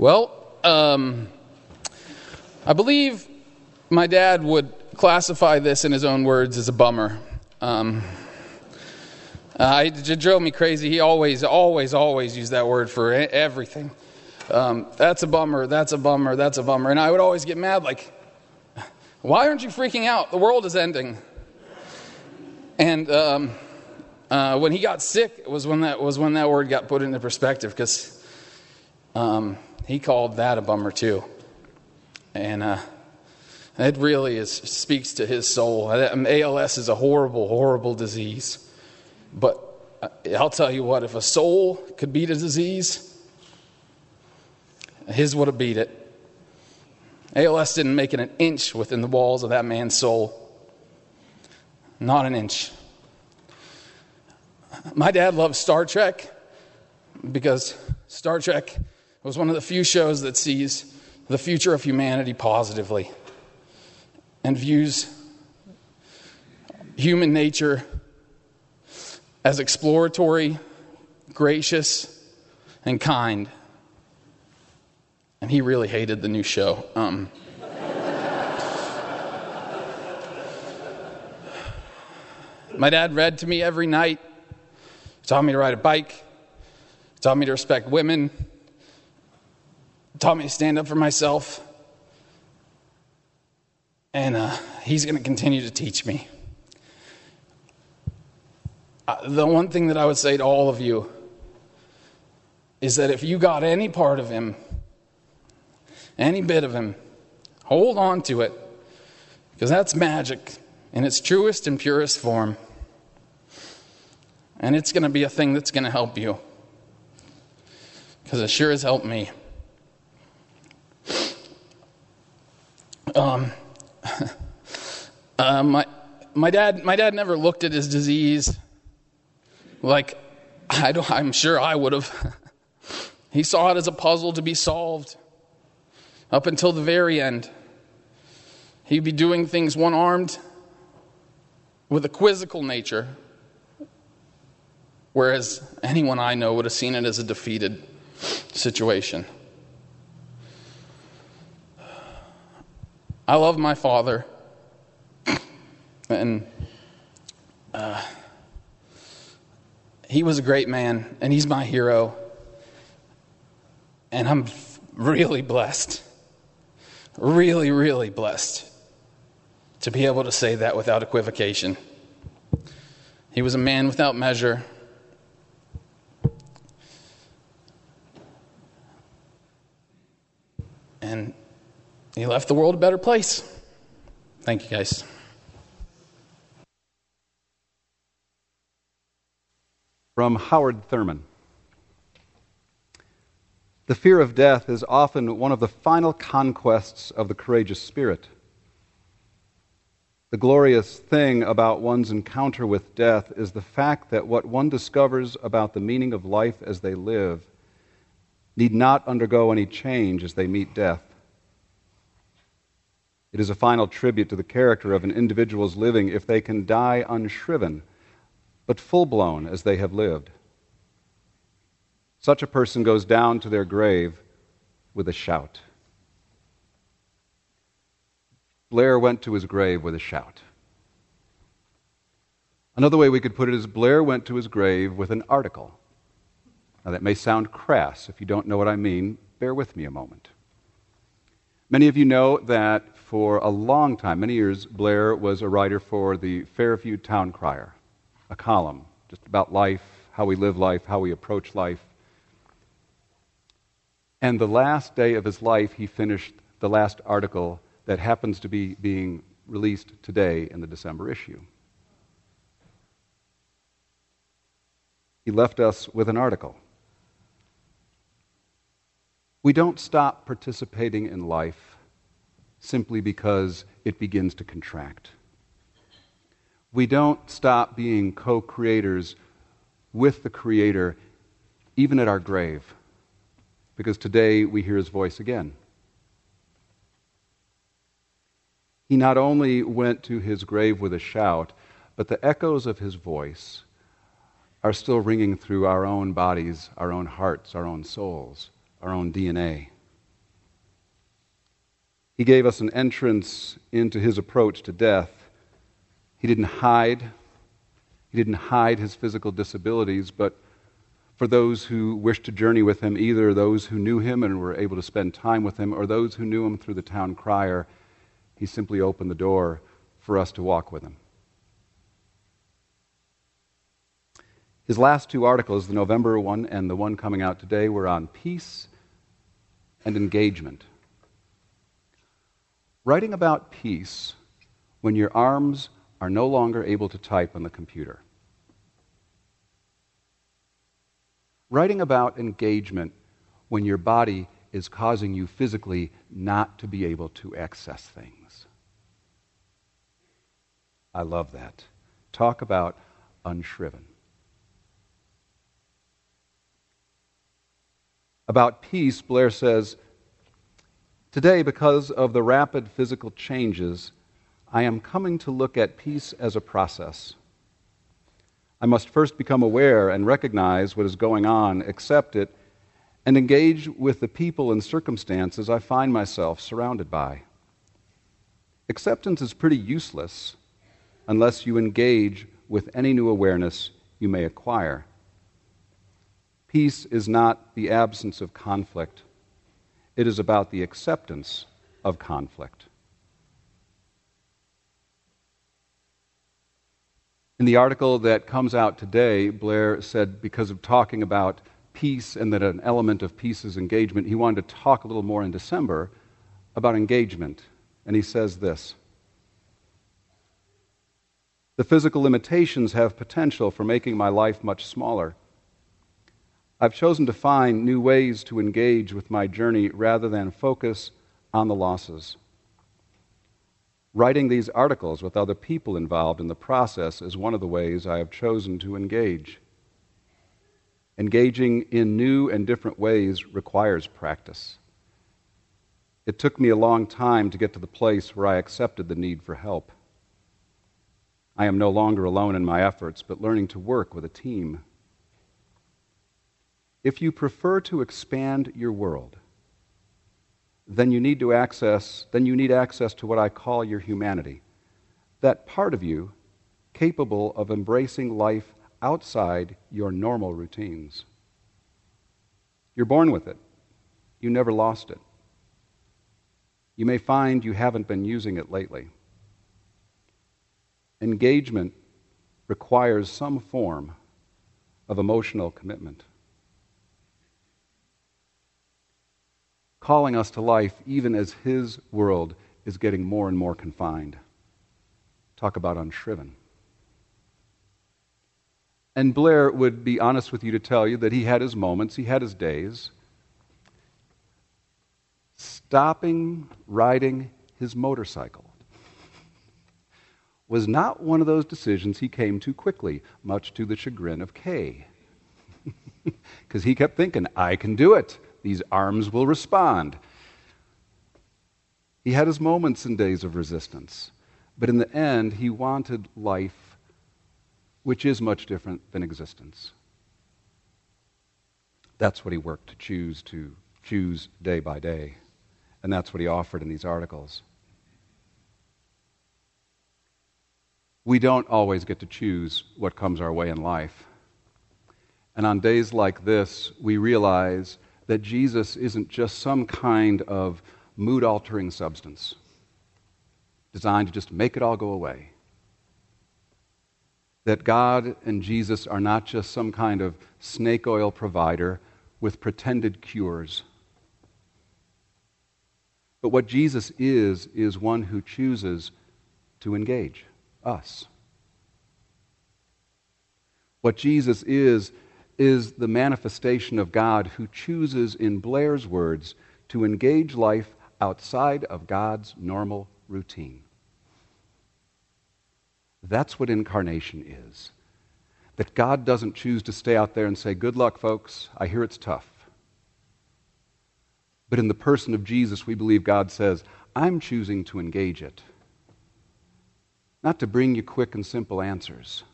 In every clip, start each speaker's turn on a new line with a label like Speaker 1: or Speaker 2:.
Speaker 1: Well, um, I believe my dad would classify this in his own words as a bummer. Um, uh, it drove me crazy. He always, always, always used that word for everything. Um, that's a bummer. That's a bummer. That's a bummer. And I would always get mad, like, why aren't you freaking out? The world is ending. And um, uh, when he got sick was when that was when that word got put into perspective because um, he called that a bummer too, and uh, it really is speaks to his soul. ALS is a horrible, horrible disease, but uh, I'll tell you what: if a soul could beat a disease, his would have beat it. ALS didn't make it an inch within the walls of that man's soul. Not an inch. My dad loved Star Trek because Star Trek was one of the few shows that sees the future of humanity positively and views human nature as exploratory, gracious, and kind. And he really hated the new show. Um, my dad read to me every night he taught me to ride a bike, he taught me to respect women, taught me to stand up for myself. And uh, he's going to continue to teach me. Uh, the one thing that I would say to all of you is that if you got any part of him, any bit of him, hold on to it, because that's magic in its truest and purest form. And it's going to be a thing that's going to help you. Because it sure has helped me. Um, uh, my, my, dad, my dad never looked at his disease like I don't, I'm sure I would have. he saw it as a puzzle to be solved up until the very end. He'd be doing things one armed with a quizzical nature Whereas anyone I know would have seen it as a defeated situation. I love my father. And uh, he was a great man, and he's my hero. And I'm really blessed, really, really blessed to be able to say that without equivocation. He was a man without measure. And he left the world a better place. Thank you, guys.
Speaker 2: From Howard Thurman The fear of death is often one of the final conquests of the courageous spirit. The glorious thing about one's encounter with death is the fact that what one discovers about the meaning of life as they live need not undergo any change as they meet death. It is a final tribute to the character of an individual's living if they can die unshriven, but full blown as they have lived. Such a person goes down to their grave with a shout. Blair went to his grave with a shout. Another way we could put it is Blair went to his grave with an article. Now, that may sound crass. If you don't know what I mean, bear with me a moment. Many of you know that for a long time, many years, Blair was a writer for the Fairview Town Crier, a column just about life, how we live life, how we approach life. And the last day of his life, he finished the last article that happens to be being released today in the December issue. He left us with an article. We don't stop participating in life simply because it begins to contract. We don't stop being co creators with the Creator even at our grave, because today we hear His voice again. He not only went to his grave with a shout, but the echoes of his voice are still ringing through our own bodies, our own hearts, our own souls our own DNA. He gave us an entrance into his approach to death. He didn't hide. He didn't hide his physical disabilities, but for those who wished to journey with him, either those who knew him and were able to spend time with him, or those who knew him through the town crier, he simply opened the door for us to walk with him. His last two articles, the November one and the one coming out today, were on peace and engagement. Writing about peace when your arms are no longer able to type on the computer. Writing about engagement when your body is causing you physically not to be able to access things. I love that. Talk about unshriven. About peace, Blair says, Today, because of the rapid physical changes, I am coming to look at peace as a process. I must first become aware and recognize what is going on, accept it, and engage with the people and circumstances I find myself surrounded by. Acceptance is pretty useless unless you engage with any new awareness you may acquire. Peace is not the absence of conflict, it is about the acceptance of conflict. In the article that comes out today, Blair said because of talking about peace and that an element of peace is engagement, he wanted to talk a little more in December about engagement. And he says this The physical limitations have potential for making my life much smaller. I've chosen to find new ways to engage with my journey rather than focus on the losses. Writing these articles with other people involved in the process is one of the ways I have chosen to engage. Engaging in new and different ways requires practice. It took me a long time to get to the place where I accepted the need for help. I am no longer alone in my efforts, but learning to work with a team. If you prefer to expand your world, then you need to access, then you need access to what I call your humanity. That part of you capable of embracing life outside your normal routines. You're born with it. You never lost it. You may find you haven't been using it lately. Engagement requires some form of emotional commitment. Calling us to life even as His world is getting more and more confined. Talk about unshriven. And Blair would be honest with you to tell you that he had his moments, he had his days. Stopping riding his motorcycle was not one of those decisions he came to quickly, much to the chagrin of Kay. Because he kept thinking, I can do it. These arms will respond. He had his moments and days of resistance, but in the end, he wanted life, which is much different than existence. That's what he worked to choose to choose day by day, and that's what he offered in these articles. We don't always get to choose what comes our way in life. And on days like this, we realize that Jesus isn't just some kind of mood altering substance designed to just make it all go away. That God and Jesus are not just some kind of snake oil provider with pretended cures. But what Jesus is, is one who chooses to engage us. What Jesus is, is the manifestation of God who chooses, in Blair's words, to engage life outside of God's normal routine. That's what incarnation is. That God doesn't choose to stay out there and say, Good luck, folks. I hear it's tough. But in the person of Jesus, we believe God says, I'm choosing to engage it. Not to bring you quick and simple answers,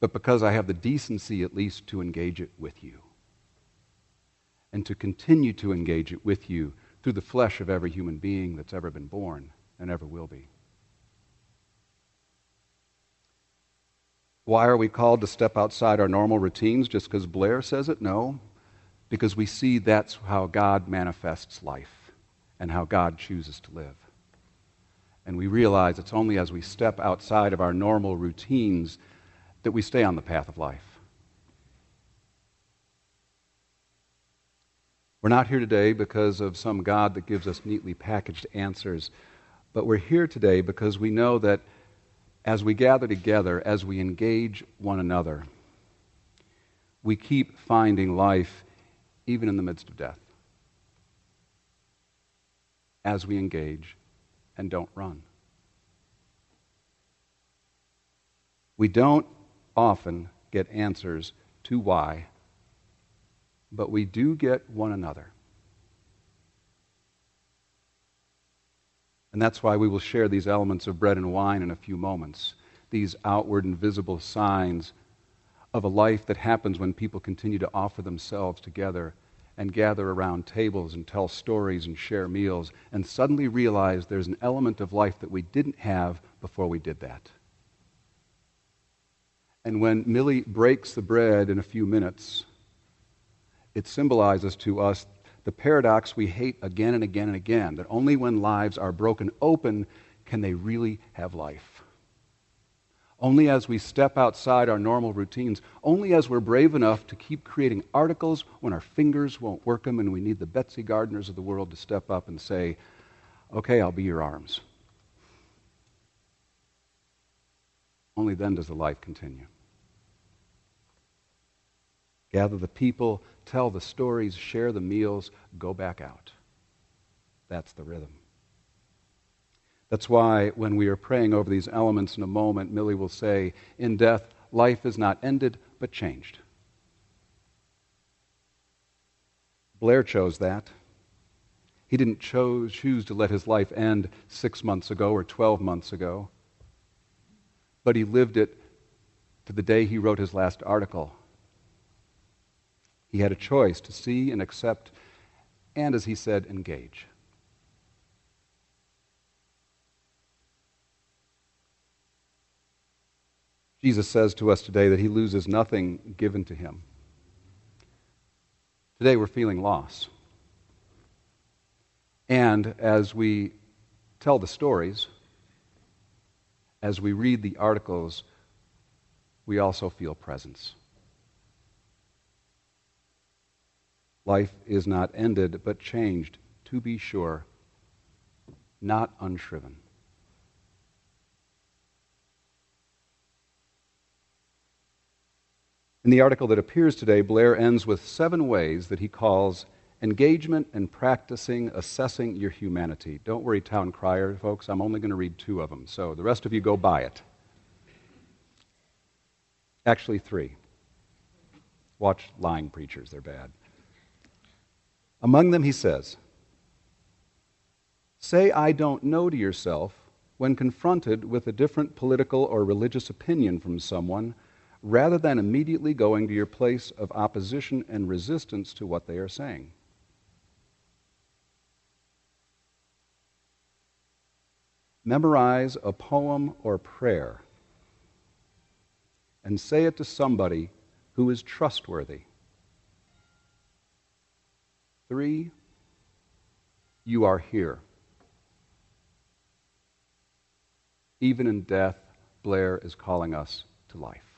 Speaker 2: but because I have the decency at least to engage it with you. And to continue to engage it with you through the flesh of every human being that's ever been born and ever will be. Why are we called to step outside our normal routines just because Blair says it? No, because we see that's how God manifests life and how God chooses to live. And we realize it's only as we step outside of our normal routines that we stay on the path of life. We're not here today because of some God that gives us neatly packaged answers, but we're here today because we know that as we gather together, as we engage one another, we keep finding life even in the midst of death. As we engage and don't run. We don't often get answers to why, but we do get one another. And that's why we will share these elements of bread and wine in a few moments, these outward and visible signs of a life that happens when people continue to offer themselves together and gather around tables and tell stories and share meals and suddenly realize there's an element of life that we didn't have before we did that. And when Millie breaks the bread in a few minutes, it symbolizes to us the paradox we hate again and again and again that only when lives are broken open can they really have life. Only as we step outside our normal routines, only as we're brave enough to keep creating articles when our fingers won't work them and we need the Betsy Gardners of the world to step up and say, okay, I'll be your arms. Only then does the life continue. Gather the people, tell the stories, share the meals, go back out. That's the rhythm. That's why when we are praying over these elements in a moment, Millie will say, In death, life is not ended, but changed. Blair chose that. He didn't chose, choose to let his life end six months ago or 12 months ago, but he lived it to the day he wrote his last article he had a choice to see and accept, and as he said, engage. Jesus says to us today that he loses nothing given to him. Today we're feeling loss. And as we tell the stories, as we read the articles, we also feel presence. Life is not ended, but changed, to be sure, not unshriven. In the article that appears today, Blair ends with seven ways that he calls engagement and practicing assessing your humanity. Don't worry, town crier, folks, I'm only going to read two of them, so the rest of you go buy it. Actually, three. Watch lying preachers, they're bad. Among them, he says, Say, I don't know to yourself when confronted with a different political or religious opinion from someone, rather than immediately going to your place of opposition and resistance to what they are saying. Memorize a poem or prayer and say it to somebody who is trustworthy. Three, you are here. Even in death, Blair is calling us to life.